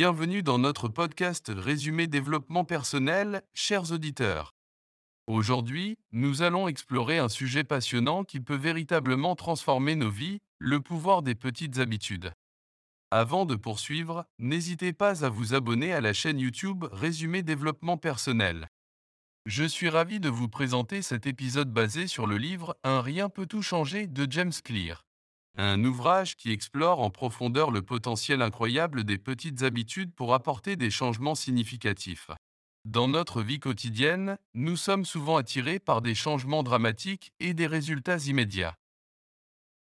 Bienvenue dans notre podcast Résumé développement personnel, chers auditeurs. Aujourd'hui, nous allons explorer un sujet passionnant qui peut véritablement transformer nos vies, le pouvoir des petites habitudes. Avant de poursuivre, n'hésitez pas à vous abonner à la chaîne YouTube Résumé développement personnel. Je suis ravi de vous présenter cet épisode basé sur le livre Un rien peut tout changer de James Clear. Un ouvrage qui explore en profondeur le potentiel incroyable des petites habitudes pour apporter des changements significatifs. Dans notre vie quotidienne, nous sommes souvent attirés par des changements dramatiques et des résultats immédiats.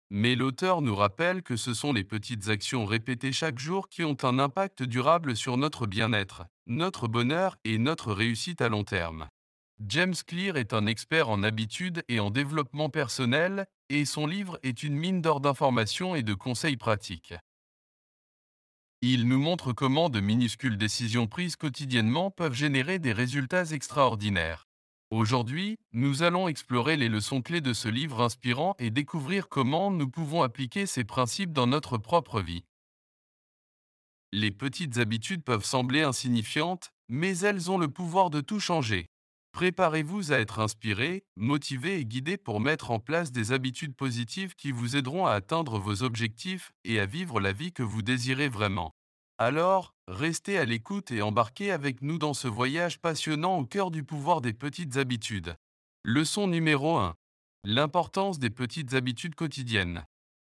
Mais l'auteur nous rappelle que ce sont les petites actions répétées chaque jour qui ont un impact durable sur notre bien-être, notre bonheur et notre réussite à long terme. James Clear est un expert en habitudes et en développement personnel, et son livre est une mine d'or d'informations et de conseils pratiques. Il nous montre comment de minuscules décisions prises quotidiennement peuvent générer des résultats extraordinaires. Aujourd'hui, nous allons explorer les leçons clés de ce livre inspirant et découvrir comment nous pouvons appliquer ces principes dans notre propre vie. Les petites habitudes peuvent sembler insignifiantes, mais elles ont le pouvoir de tout changer. Préparez-vous à être inspiré, motivé et guidé pour mettre en place des habitudes positives qui vous aideront à atteindre vos objectifs et à vivre la vie que vous désirez vraiment. Alors, restez à l'écoute et embarquez avec nous dans ce voyage passionnant au cœur du pouvoir des petites habitudes. Leçon numéro 1. L'importance des petites habitudes quotidiennes.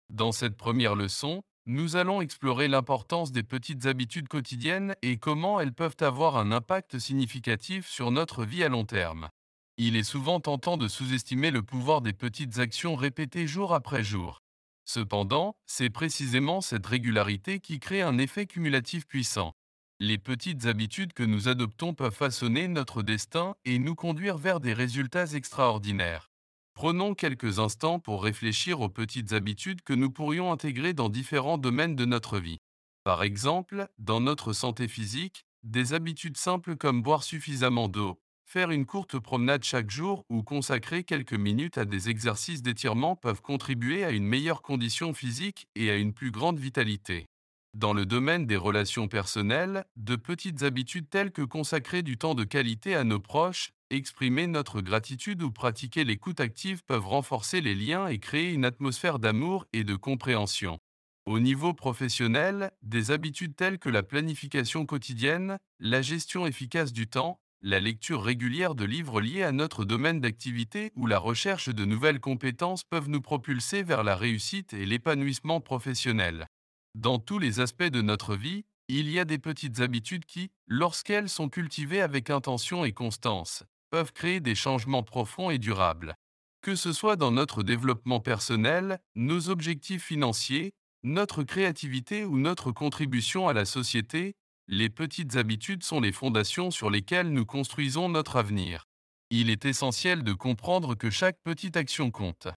Dans cette première leçon, nous allons explorer l'importance des petites habitudes quotidiennes et comment elles peuvent avoir un impact significatif sur notre vie à long terme. Il est souvent tentant de sous-estimer le pouvoir des petites actions répétées jour après jour. Cependant, c'est précisément cette régularité qui crée un effet cumulatif puissant. Les petites habitudes que nous adoptons peuvent façonner notre destin et nous conduire vers des résultats extraordinaires. Prenons quelques instants pour réfléchir aux petites habitudes que nous pourrions intégrer dans différents domaines de notre vie. Par exemple, dans notre santé physique, des habitudes simples comme boire suffisamment d'eau, faire une courte promenade chaque jour ou consacrer quelques minutes à des exercices d'étirement peuvent contribuer à une meilleure condition physique et à une plus grande vitalité. Dans le domaine des relations personnelles, de petites habitudes telles que consacrer du temps de qualité à nos proches, exprimer notre gratitude ou pratiquer l'écoute active peuvent renforcer les liens et créer une atmosphère d'amour et de compréhension. Au niveau professionnel, des habitudes telles que la planification quotidienne, la gestion efficace du temps, la lecture régulière de livres liés à notre domaine d'activité ou la recherche de nouvelles compétences peuvent nous propulser vers la réussite et l'épanouissement professionnel. Dans tous les aspects de notre vie, il y a des petites habitudes qui, lorsqu'elles sont cultivées avec intention et constance, peuvent créer des changements profonds et durables. Que ce soit dans notre développement personnel, nos objectifs financiers, notre créativité ou notre contribution à la société, les petites habitudes sont les fondations sur lesquelles nous construisons notre avenir. Il est essentiel de comprendre que chaque petite action compte.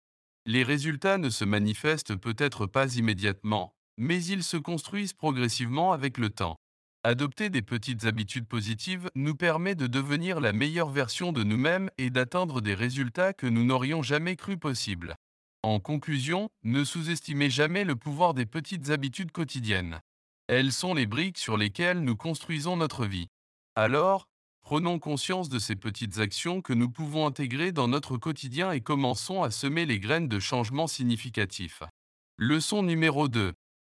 Les résultats ne se manifestent peut-être pas immédiatement, mais ils se construisent progressivement avec le temps. Adopter des petites habitudes positives nous permet de devenir la meilleure version de nous-mêmes et d'atteindre des résultats que nous n'aurions jamais cru possibles. En conclusion, ne sous-estimez jamais le pouvoir des petites habitudes quotidiennes. Elles sont les briques sur lesquelles nous construisons notre vie. Alors, prenons conscience de ces petites actions que nous pouvons intégrer dans notre quotidien et commençons à semer les graines de changements significatifs. Leçon numéro 2.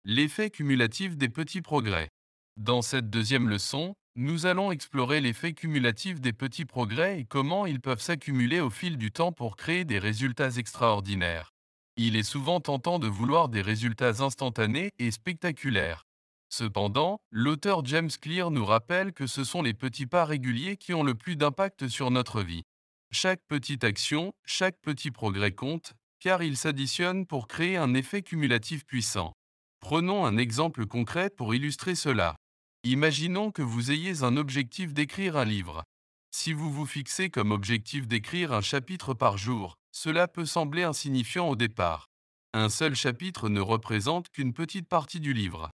L'effet cumulatif des petits progrès. Dans cette deuxième leçon, nous allons explorer l'effet cumulatif des petits progrès et comment ils peuvent s'accumuler au fil du temps pour créer des résultats extraordinaires. Il est souvent tentant de vouloir des résultats instantanés et spectaculaires. Cependant, l'auteur James Clear nous rappelle que ce sont les petits pas réguliers qui ont le plus d'impact sur notre vie. Chaque petite action, chaque petit progrès compte, car il s'additionne pour créer un effet cumulatif puissant. Prenons un exemple concret pour illustrer cela. Imaginons que vous ayez un objectif d'écrire un livre. Si vous vous fixez comme objectif d'écrire un chapitre par jour, cela peut sembler insignifiant au départ. Un seul chapitre ne représente qu'une petite partie du livre.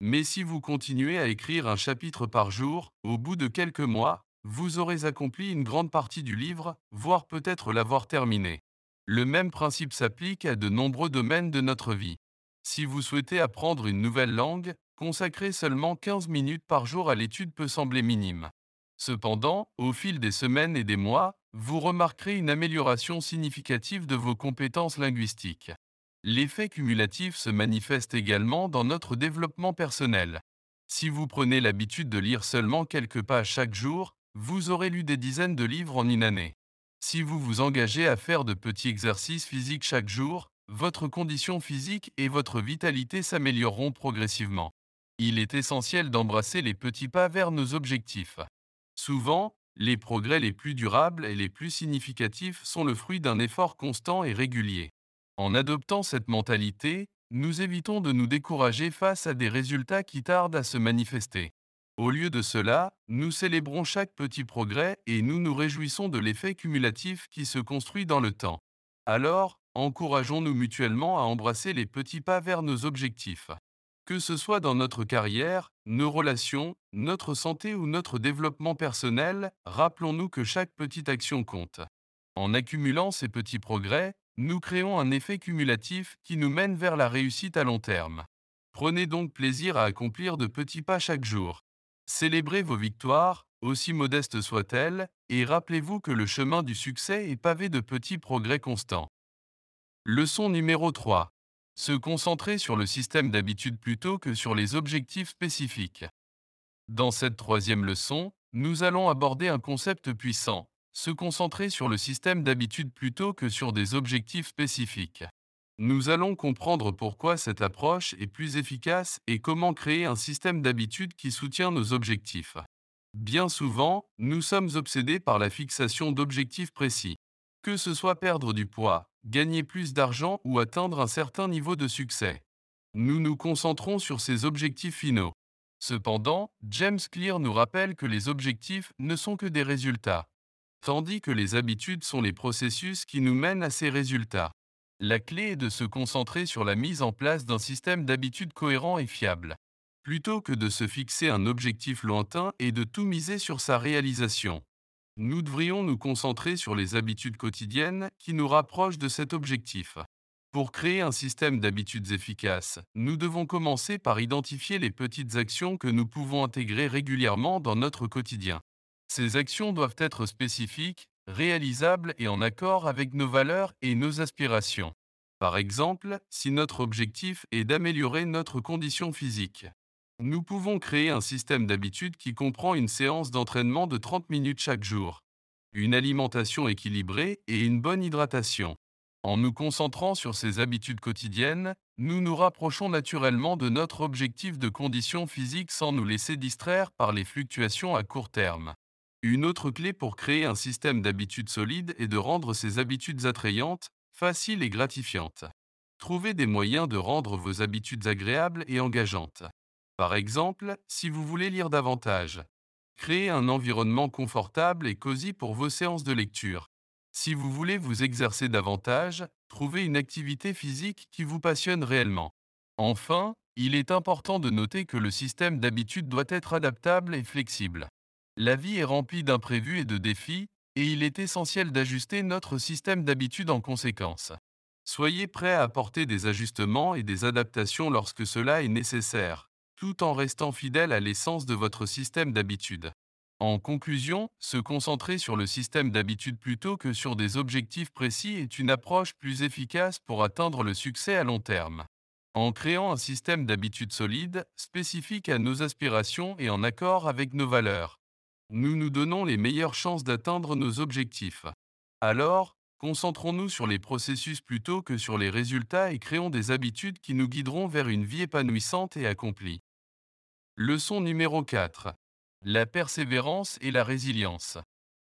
Mais si vous continuez à écrire un chapitre par jour, au bout de quelques mois, vous aurez accompli une grande partie du livre, voire peut-être l'avoir terminé. Le même principe s'applique à de nombreux domaines de notre vie. Si vous souhaitez apprendre une nouvelle langue, consacrer seulement 15 minutes par jour à l'étude peut sembler minime. Cependant, au fil des semaines et des mois, vous remarquerez une amélioration significative de vos compétences linguistiques. L'effet cumulatif se manifeste également dans notre développement personnel. Si vous prenez l'habitude de lire seulement quelques pages chaque jour, vous aurez lu des dizaines de livres en une année. Si vous vous engagez à faire de petits exercices physiques chaque jour, votre condition physique et votre vitalité s'amélioreront progressivement. Il est essentiel d'embrasser les petits pas vers nos objectifs. Souvent, les progrès les plus durables et les plus significatifs sont le fruit d'un effort constant et régulier. En adoptant cette mentalité, nous évitons de nous décourager face à des résultats qui tardent à se manifester. Au lieu de cela, nous célébrons chaque petit progrès et nous nous réjouissons de l'effet cumulatif qui se construit dans le temps. Alors, encourageons-nous mutuellement à embrasser les petits pas vers nos objectifs. Que ce soit dans notre carrière, nos relations, notre santé ou notre développement personnel, rappelons-nous que chaque petite action compte. En accumulant ces petits progrès, nous créons un effet cumulatif qui nous mène vers la réussite à long terme. Prenez donc plaisir à accomplir de petits pas chaque jour. Célébrez vos victoires, aussi modestes soient-elles, et rappelez-vous que le chemin du succès est pavé de petits progrès constants. Leçon numéro 3 se concentrer sur le système d'habitude plutôt que sur les objectifs spécifiques. Dans cette troisième leçon, nous allons aborder un concept puissant, se concentrer sur le système d'habitude plutôt que sur des objectifs spécifiques. Nous allons comprendre pourquoi cette approche est plus efficace et comment créer un système d'habitude qui soutient nos objectifs. Bien souvent, nous sommes obsédés par la fixation d'objectifs précis. Que ce soit perdre du poids, gagner plus d'argent ou atteindre un certain niveau de succès. Nous nous concentrons sur ces objectifs finaux. Cependant, James Clear nous rappelle que les objectifs ne sont que des résultats, tandis que les habitudes sont les processus qui nous mènent à ces résultats. La clé est de se concentrer sur la mise en place d'un système d'habitudes cohérent et fiable, plutôt que de se fixer un objectif lointain et de tout miser sur sa réalisation. Nous devrions nous concentrer sur les habitudes quotidiennes qui nous rapprochent de cet objectif. Pour créer un système d'habitudes efficaces, nous devons commencer par identifier les petites actions que nous pouvons intégrer régulièrement dans notre quotidien. Ces actions doivent être spécifiques, réalisables et en accord avec nos valeurs et nos aspirations. Par exemple, si notre objectif est d'améliorer notre condition physique, nous pouvons créer un système d'habitude qui comprend une séance d'entraînement de 30 minutes chaque jour, une alimentation équilibrée et une bonne hydratation. En nous concentrant sur ces habitudes quotidiennes, nous nous rapprochons naturellement de notre objectif de condition physique sans nous laisser distraire par les fluctuations à court terme. Une autre clé pour créer un système d'habitudes solide est de rendre ces habitudes attrayantes, faciles et gratifiantes. Trouvez des moyens de rendre vos habitudes agréables et engageantes. Par exemple, si vous voulez lire davantage, créez un environnement confortable et cosy pour vos séances de lecture. Si vous voulez vous exercer davantage, trouvez une activité physique qui vous passionne réellement. Enfin, il est important de noter que le système d'habitude doit être adaptable et flexible. La vie est remplie d'imprévus et de défis, et il est essentiel d'ajuster notre système d'habitude en conséquence. Soyez prêt à apporter des ajustements et des adaptations lorsque cela est nécessaire tout en restant fidèle à l'essence de votre système d'habitude. En conclusion, se concentrer sur le système d'habitude plutôt que sur des objectifs précis est une approche plus efficace pour atteindre le succès à long terme. En créant un système d'habitude solide, spécifique à nos aspirations et en accord avec nos valeurs, nous nous donnons les meilleures chances d'atteindre nos objectifs. Alors, concentrons-nous sur les processus plutôt que sur les résultats et créons des habitudes qui nous guideront vers une vie épanouissante et accomplie. Leçon numéro 4. La persévérance et la résilience.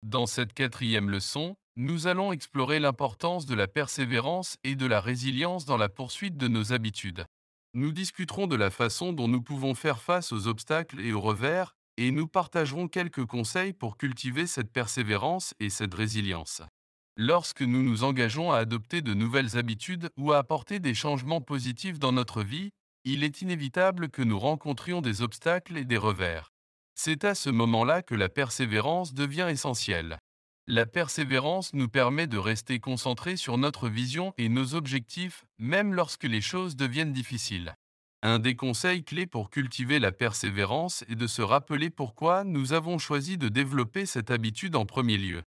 Dans cette quatrième leçon, nous allons explorer l'importance de la persévérance et de la résilience dans la poursuite de nos habitudes. Nous discuterons de la façon dont nous pouvons faire face aux obstacles et aux revers, et nous partagerons quelques conseils pour cultiver cette persévérance et cette résilience. Lorsque nous nous engageons à adopter de nouvelles habitudes ou à apporter des changements positifs dans notre vie, il est inévitable que nous rencontrions des obstacles et des revers. C'est à ce moment-là que la persévérance devient essentielle. La persévérance nous permet de rester concentrés sur notre vision et nos objectifs, même lorsque les choses deviennent difficiles. Un des conseils clés pour cultiver la persévérance est de se rappeler pourquoi nous avons choisi de développer cette habitude en premier lieu.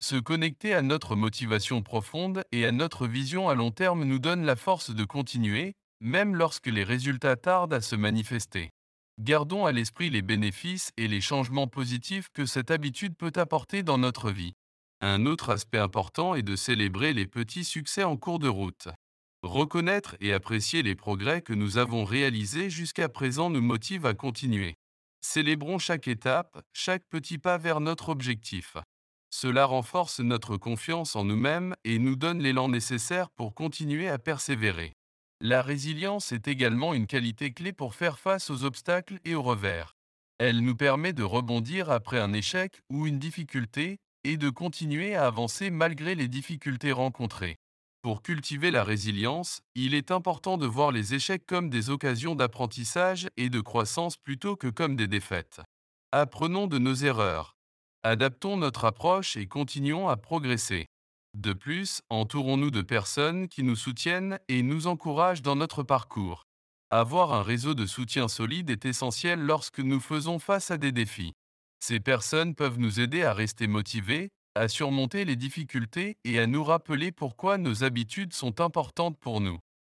Se connecter à notre motivation profonde et à notre vision à long terme nous donne la force de continuer, même lorsque les résultats tardent à se manifester. Gardons à l'esprit les bénéfices et les changements positifs que cette habitude peut apporter dans notre vie. Un autre aspect important est de célébrer les petits succès en cours de route. Reconnaître et apprécier les progrès que nous avons réalisés jusqu'à présent nous motive à continuer. Célébrons chaque étape, chaque petit pas vers notre objectif. Cela renforce notre confiance en nous-mêmes et nous donne l'élan nécessaire pour continuer à persévérer. La résilience est également une qualité clé pour faire face aux obstacles et aux revers. Elle nous permet de rebondir après un échec ou une difficulté et de continuer à avancer malgré les difficultés rencontrées. Pour cultiver la résilience, il est important de voir les échecs comme des occasions d'apprentissage et de croissance plutôt que comme des défaites. Apprenons de nos erreurs. Adaptons notre approche et continuons à progresser. De plus, entourons-nous de personnes qui nous soutiennent et nous encouragent dans notre parcours. Avoir un réseau de soutien solide est essentiel lorsque nous faisons face à des défis. Ces personnes peuvent nous aider à rester motivés, à surmonter les difficultés et à nous rappeler pourquoi nos habitudes sont importantes pour nous.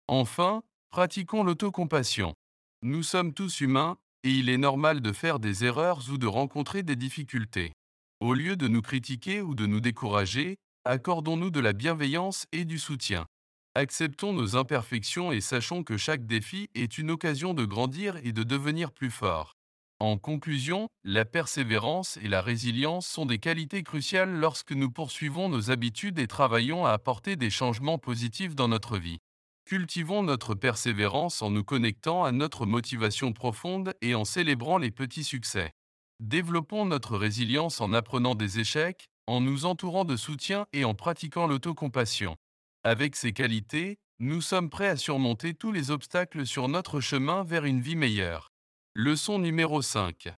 Enfin, pratiquons l'autocompassion. Nous sommes tous humains, et il est normal de faire des erreurs ou de rencontrer des difficultés. Au lieu de nous critiquer ou de nous décourager, accordons-nous de la bienveillance et du soutien. Acceptons nos imperfections et sachons que chaque défi est une occasion de grandir et de devenir plus fort. En conclusion, la persévérance et la résilience sont des qualités cruciales lorsque nous poursuivons nos habitudes et travaillons à apporter des changements positifs dans notre vie. Cultivons notre persévérance en nous connectant à notre motivation profonde et en célébrant les petits succès. Développons notre résilience en apprenant des échecs, en nous entourant de soutien et en pratiquant l'autocompassion. Avec ces qualités, nous sommes prêts à surmonter tous les obstacles sur notre chemin vers une vie meilleure. Leçon numéro 5.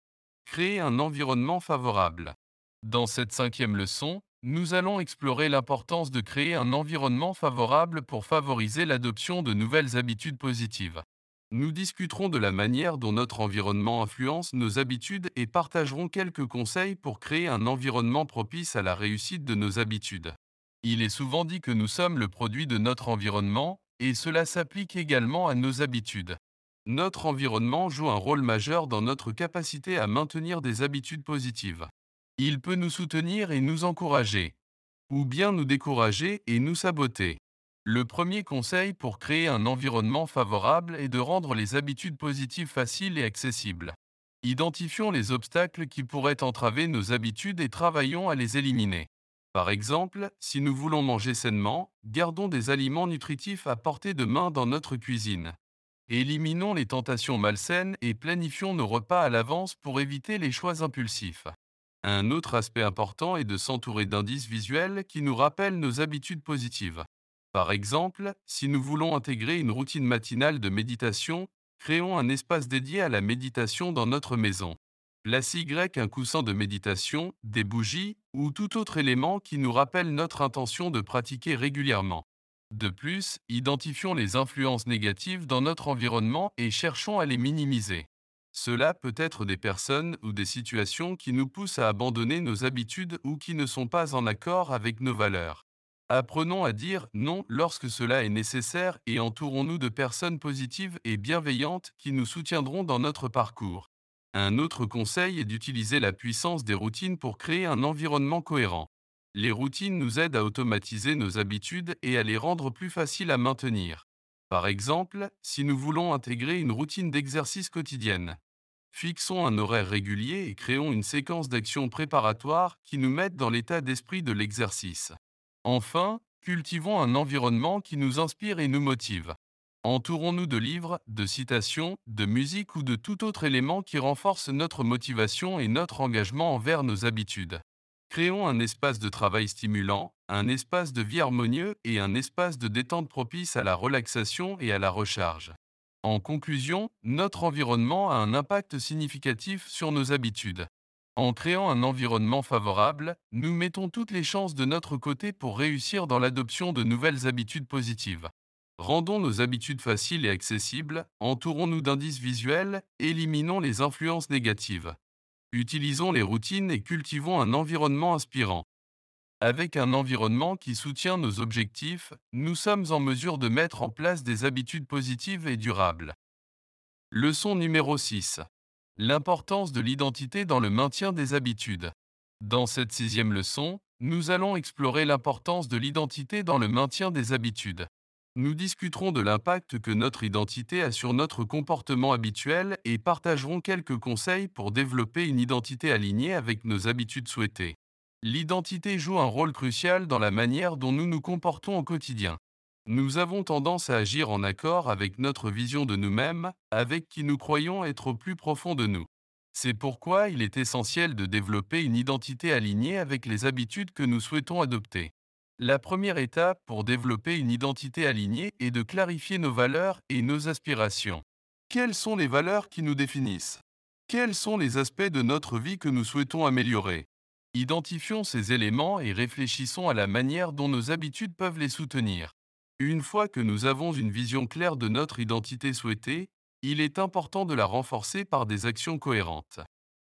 Créer un environnement favorable. Dans cette cinquième leçon, nous allons explorer l'importance de créer un environnement favorable pour favoriser l'adoption de nouvelles habitudes positives. Nous discuterons de la manière dont notre environnement influence nos habitudes et partagerons quelques conseils pour créer un environnement propice à la réussite de nos habitudes. Il est souvent dit que nous sommes le produit de notre environnement, et cela s'applique également à nos habitudes. Notre environnement joue un rôle majeur dans notre capacité à maintenir des habitudes positives. Il peut nous soutenir et nous encourager, ou bien nous décourager et nous saboter. Le premier conseil pour créer un environnement favorable est de rendre les habitudes positives faciles et accessibles. Identifions les obstacles qui pourraient entraver nos habitudes et travaillons à les éliminer. Par exemple, si nous voulons manger sainement, gardons des aliments nutritifs à portée de main dans notre cuisine. Éliminons les tentations malsaines et planifions nos repas à l'avance pour éviter les choix impulsifs. Un autre aspect important est de s'entourer d'indices visuels qui nous rappellent nos habitudes positives. Par exemple, si nous voulons intégrer une routine matinale de méditation, créons un espace dédié à la méditation dans notre maison. Place Y un coussin de méditation, des bougies ou tout autre élément qui nous rappelle notre intention de pratiquer régulièrement. De plus, identifions les influences négatives dans notre environnement et cherchons à les minimiser. Cela peut être des personnes ou des situations qui nous poussent à abandonner nos habitudes ou qui ne sont pas en accord avec nos valeurs. Apprenons à dire non lorsque cela est nécessaire et entourons-nous de personnes positives et bienveillantes qui nous soutiendront dans notre parcours. Un autre conseil est d'utiliser la puissance des routines pour créer un environnement cohérent. Les routines nous aident à automatiser nos habitudes et à les rendre plus faciles à maintenir. Par exemple, si nous voulons intégrer une routine d'exercice quotidienne, fixons un horaire régulier et créons une séquence d'actions préparatoires qui nous mettent dans l'état d'esprit de l'exercice. Enfin, cultivons un environnement qui nous inspire et nous motive. Entourons-nous de livres, de citations, de musique ou de tout autre élément qui renforce notre motivation et notre engagement envers nos habitudes. Créons un espace de travail stimulant, un espace de vie harmonieux et un espace de détente propice à la relaxation et à la recharge. En conclusion, notre environnement a un impact significatif sur nos habitudes. En créant un environnement favorable, nous mettons toutes les chances de notre côté pour réussir dans l'adoption de nouvelles habitudes positives. Rendons nos habitudes faciles et accessibles, entourons-nous d'indices visuels, éliminons les influences négatives. Utilisons les routines et cultivons un environnement inspirant. Avec un environnement qui soutient nos objectifs, nous sommes en mesure de mettre en place des habitudes positives et durables. Leçon numéro 6. L'importance de l'identité dans le maintien des habitudes. Dans cette sixième leçon, nous allons explorer l'importance de l'identité dans le maintien des habitudes. Nous discuterons de l'impact que notre identité a sur notre comportement habituel et partagerons quelques conseils pour développer une identité alignée avec nos habitudes souhaitées. L'identité joue un rôle crucial dans la manière dont nous nous comportons au quotidien. Nous avons tendance à agir en accord avec notre vision de nous-mêmes, avec qui nous croyons être au plus profond de nous. C'est pourquoi il est essentiel de développer une identité alignée avec les habitudes que nous souhaitons adopter. La première étape pour développer une identité alignée est de clarifier nos valeurs et nos aspirations. Quelles sont les valeurs qui nous définissent? Quels sont les aspects de notre vie que nous souhaitons améliorer? Identifions ces éléments et réfléchissons à la manière dont nos habitudes peuvent les soutenir. Une fois que nous avons une vision claire de notre identité souhaitée, il est important de la renforcer par des actions cohérentes.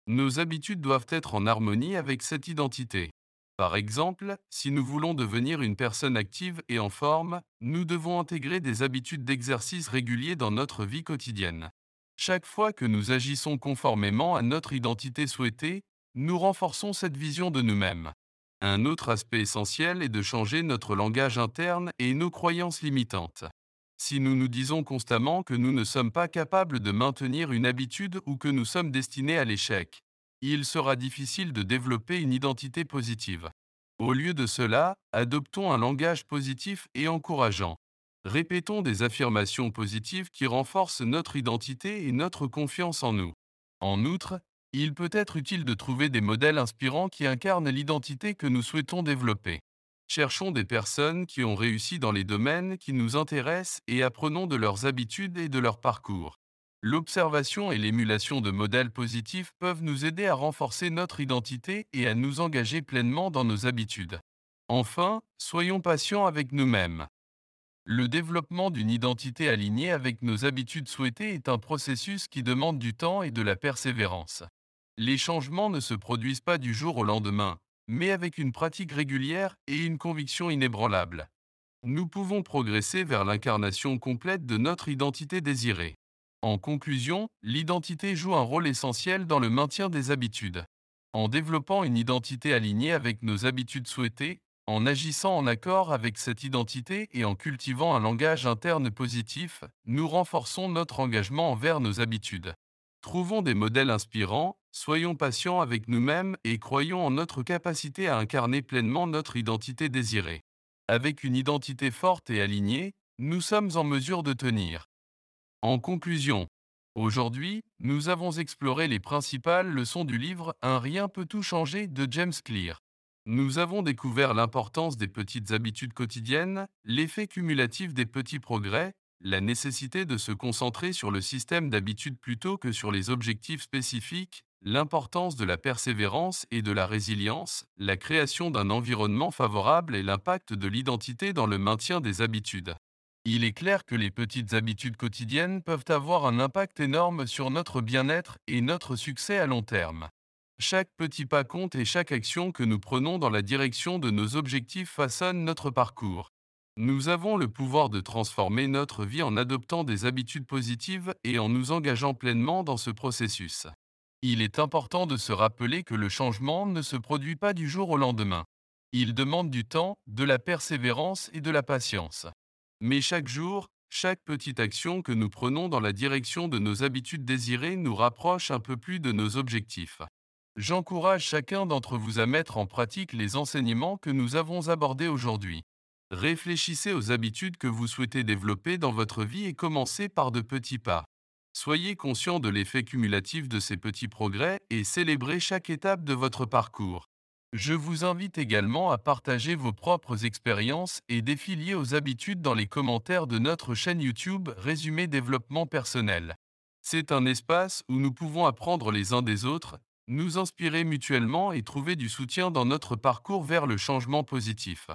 Nos habitudes doivent être en harmonie avec cette identité. Par exemple, si nous voulons devenir une personne active et en forme, nous devons intégrer des habitudes d'exercice réguliers dans notre vie quotidienne. Chaque fois que nous agissons conformément à notre identité souhaitée, nous renforçons cette vision de nous-mêmes. Un autre aspect essentiel est de changer notre langage interne et nos croyances limitantes. Si nous nous disons constamment que nous ne sommes pas capables de maintenir une habitude ou que nous sommes destinés à l'échec, il sera difficile de développer une identité positive. Au lieu de cela, adoptons un langage positif et encourageant. Répétons des affirmations positives qui renforcent notre identité et notre confiance en nous. En outre, il peut être utile de trouver des modèles inspirants qui incarnent l'identité que nous souhaitons développer. Cherchons des personnes qui ont réussi dans les domaines qui nous intéressent et apprenons de leurs habitudes et de leur parcours. L'observation et l'émulation de modèles positifs peuvent nous aider à renforcer notre identité et à nous engager pleinement dans nos habitudes. Enfin, soyons patients avec nous-mêmes. Le développement d'une identité alignée avec nos habitudes souhaitées est un processus qui demande du temps et de la persévérance. Les changements ne se produisent pas du jour au lendemain, mais avec une pratique régulière et une conviction inébranlable. Nous pouvons progresser vers l'incarnation complète de notre identité désirée. En conclusion, l'identité joue un rôle essentiel dans le maintien des habitudes. En développant une identité alignée avec nos habitudes souhaitées, en agissant en accord avec cette identité et en cultivant un langage interne positif, nous renforçons notre engagement envers nos habitudes. Trouvons des modèles inspirants, soyons patients avec nous-mêmes et croyons en notre capacité à incarner pleinement notre identité désirée. Avec une identité forte et alignée, nous sommes en mesure de tenir. En conclusion, aujourd'hui, nous avons exploré les principales leçons du livre Un rien peut tout changer de James Clear. Nous avons découvert l'importance des petites habitudes quotidiennes, l'effet cumulatif des petits progrès, la nécessité de se concentrer sur le système d'habitudes plutôt que sur les objectifs spécifiques, l'importance de la persévérance et de la résilience, la création d'un environnement favorable et l'impact de l'identité dans le maintien des habitudes. Il est clair que les petites habitudes quotidiennes peuvent avoir un impact énorme sur notre bien-être et notre succès à long terme. Chaque petit pas compte et chaque action que nous prenons dans la direction de nos objectifs façonne notre parcours. Nous avons le pouvoir de transformer notre vie en adoptant des habitudes positives et en nous engageant pleinement dans ce processus. Il est important de se rappeler que le changement ne se produit pas du jour au lendemain. Il demande du temps, de la persévérance et de la patience. Mais chaque jour, chaque petite action que nous prenons dans la direction de nos habitudes désirées nous rapproche un peu plus de nos objectifs. J'encourage chacun d'entre vous à mettre en pratique les enseignements que nous avons abordés aujourd'hui. Réfléchissez aux habitudes que vous souhaitez développer dans votre vie et commencez par de petits pas. Soyez conscient de l'effet cumulatif de ces petits progrès et célébrez chaque étape de votre parcours. Je vous invite également à partager vos propres expériences et défis liés aux habitudes dans les commentaires de notre chaîne YouTube Résumé Développement Personnel. C'est un espace où nous pouvons apprendre les uns des autres, nous inspirer mutuellement et trouver du soutien dans notre parcours vers le changement positif.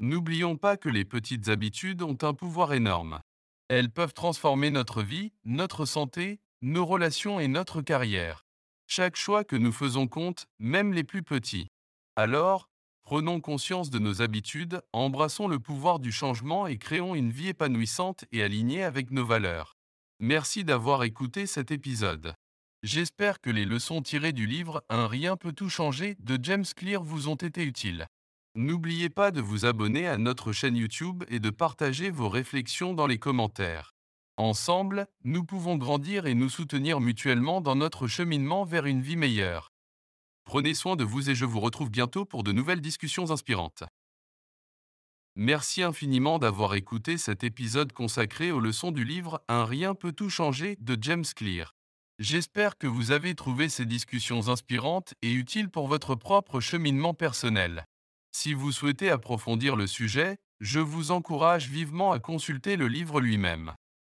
N'oublions pas que les petites habitudes ont un pouvoir énorme. Elles peuvent transformer notre vie, notre santé, nos relations et notre carrière. Chaque choix que nous faisons compte, même les plus petits. Alors, prenons conscience de nos habitudes, embrassons le pouvoir du changement et créons une vie épanouissante et alignée avec nos valeurs. Merci d'avoir écouté cet épisode. J'espère que les leçons tirées du livre Un rien peut tout changer de James Clear vous ont été utiles. N'oubliez pas de vous abonner à notre chaîne YouTube et de partager vos réflexions dans les commentaires. Ensemble, nous pouvons grandir et nous soutenir mutuellement dans notre cheminement vers une vie meilleure. Prenez soin de vous et je vous retrouve bientôt pour de nouvelles discussions inspirantes. Merci infiniment d'avoir écouté cet épisode consacré aux leçons du livre Un rien peut tout changer de James Clear. J'espère que vous avez trouvé ces discussions inspirantes et utiles pour votre propre cheminement personnel. Si vous souhaitez approfondir le sujet, je vous encourage vivement à consulter le livre lui-même.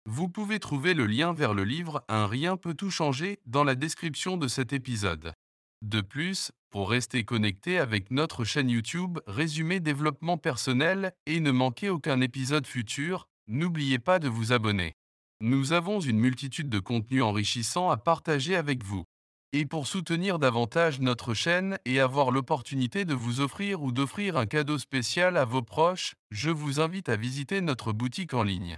Vous pouvez trouver le lien vers le livre Un rien peut tout changer dans la description de cet épisode. De plus, pour rester connecté avec notre chaîne YouTube Résumé développement personnel et ne manquer aucun épisode futur, n'oubliez pas de vous abonner. Nous avons une multitude de contenus enrichissants à partager avec vous. Et pour soutenir davantage notre chaîne et avoir l'opportunité de vous offrir ou d'offrir un cadeau spécial à vos proches, je vous invite à visiter notre boutique en ligne.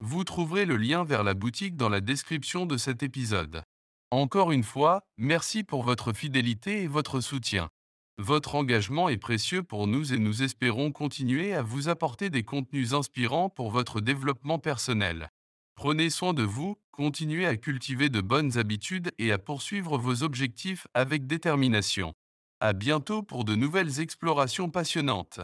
Vous trouverez le lien vers la boutique dans la description de cet épisode. Encore une fois, merci pour votre fidélité et votre soutien. Votre engagement est précieux pour nous et nous espérons continuer à vous apporter des contenus inspirants pour votre développement personnel. Prenez soin de vous, continuez à cultiver de bonnes habitudes et à poursuivre vos objectifs avec détermination. À bientôt pour de nouvelles explorations passionnantes.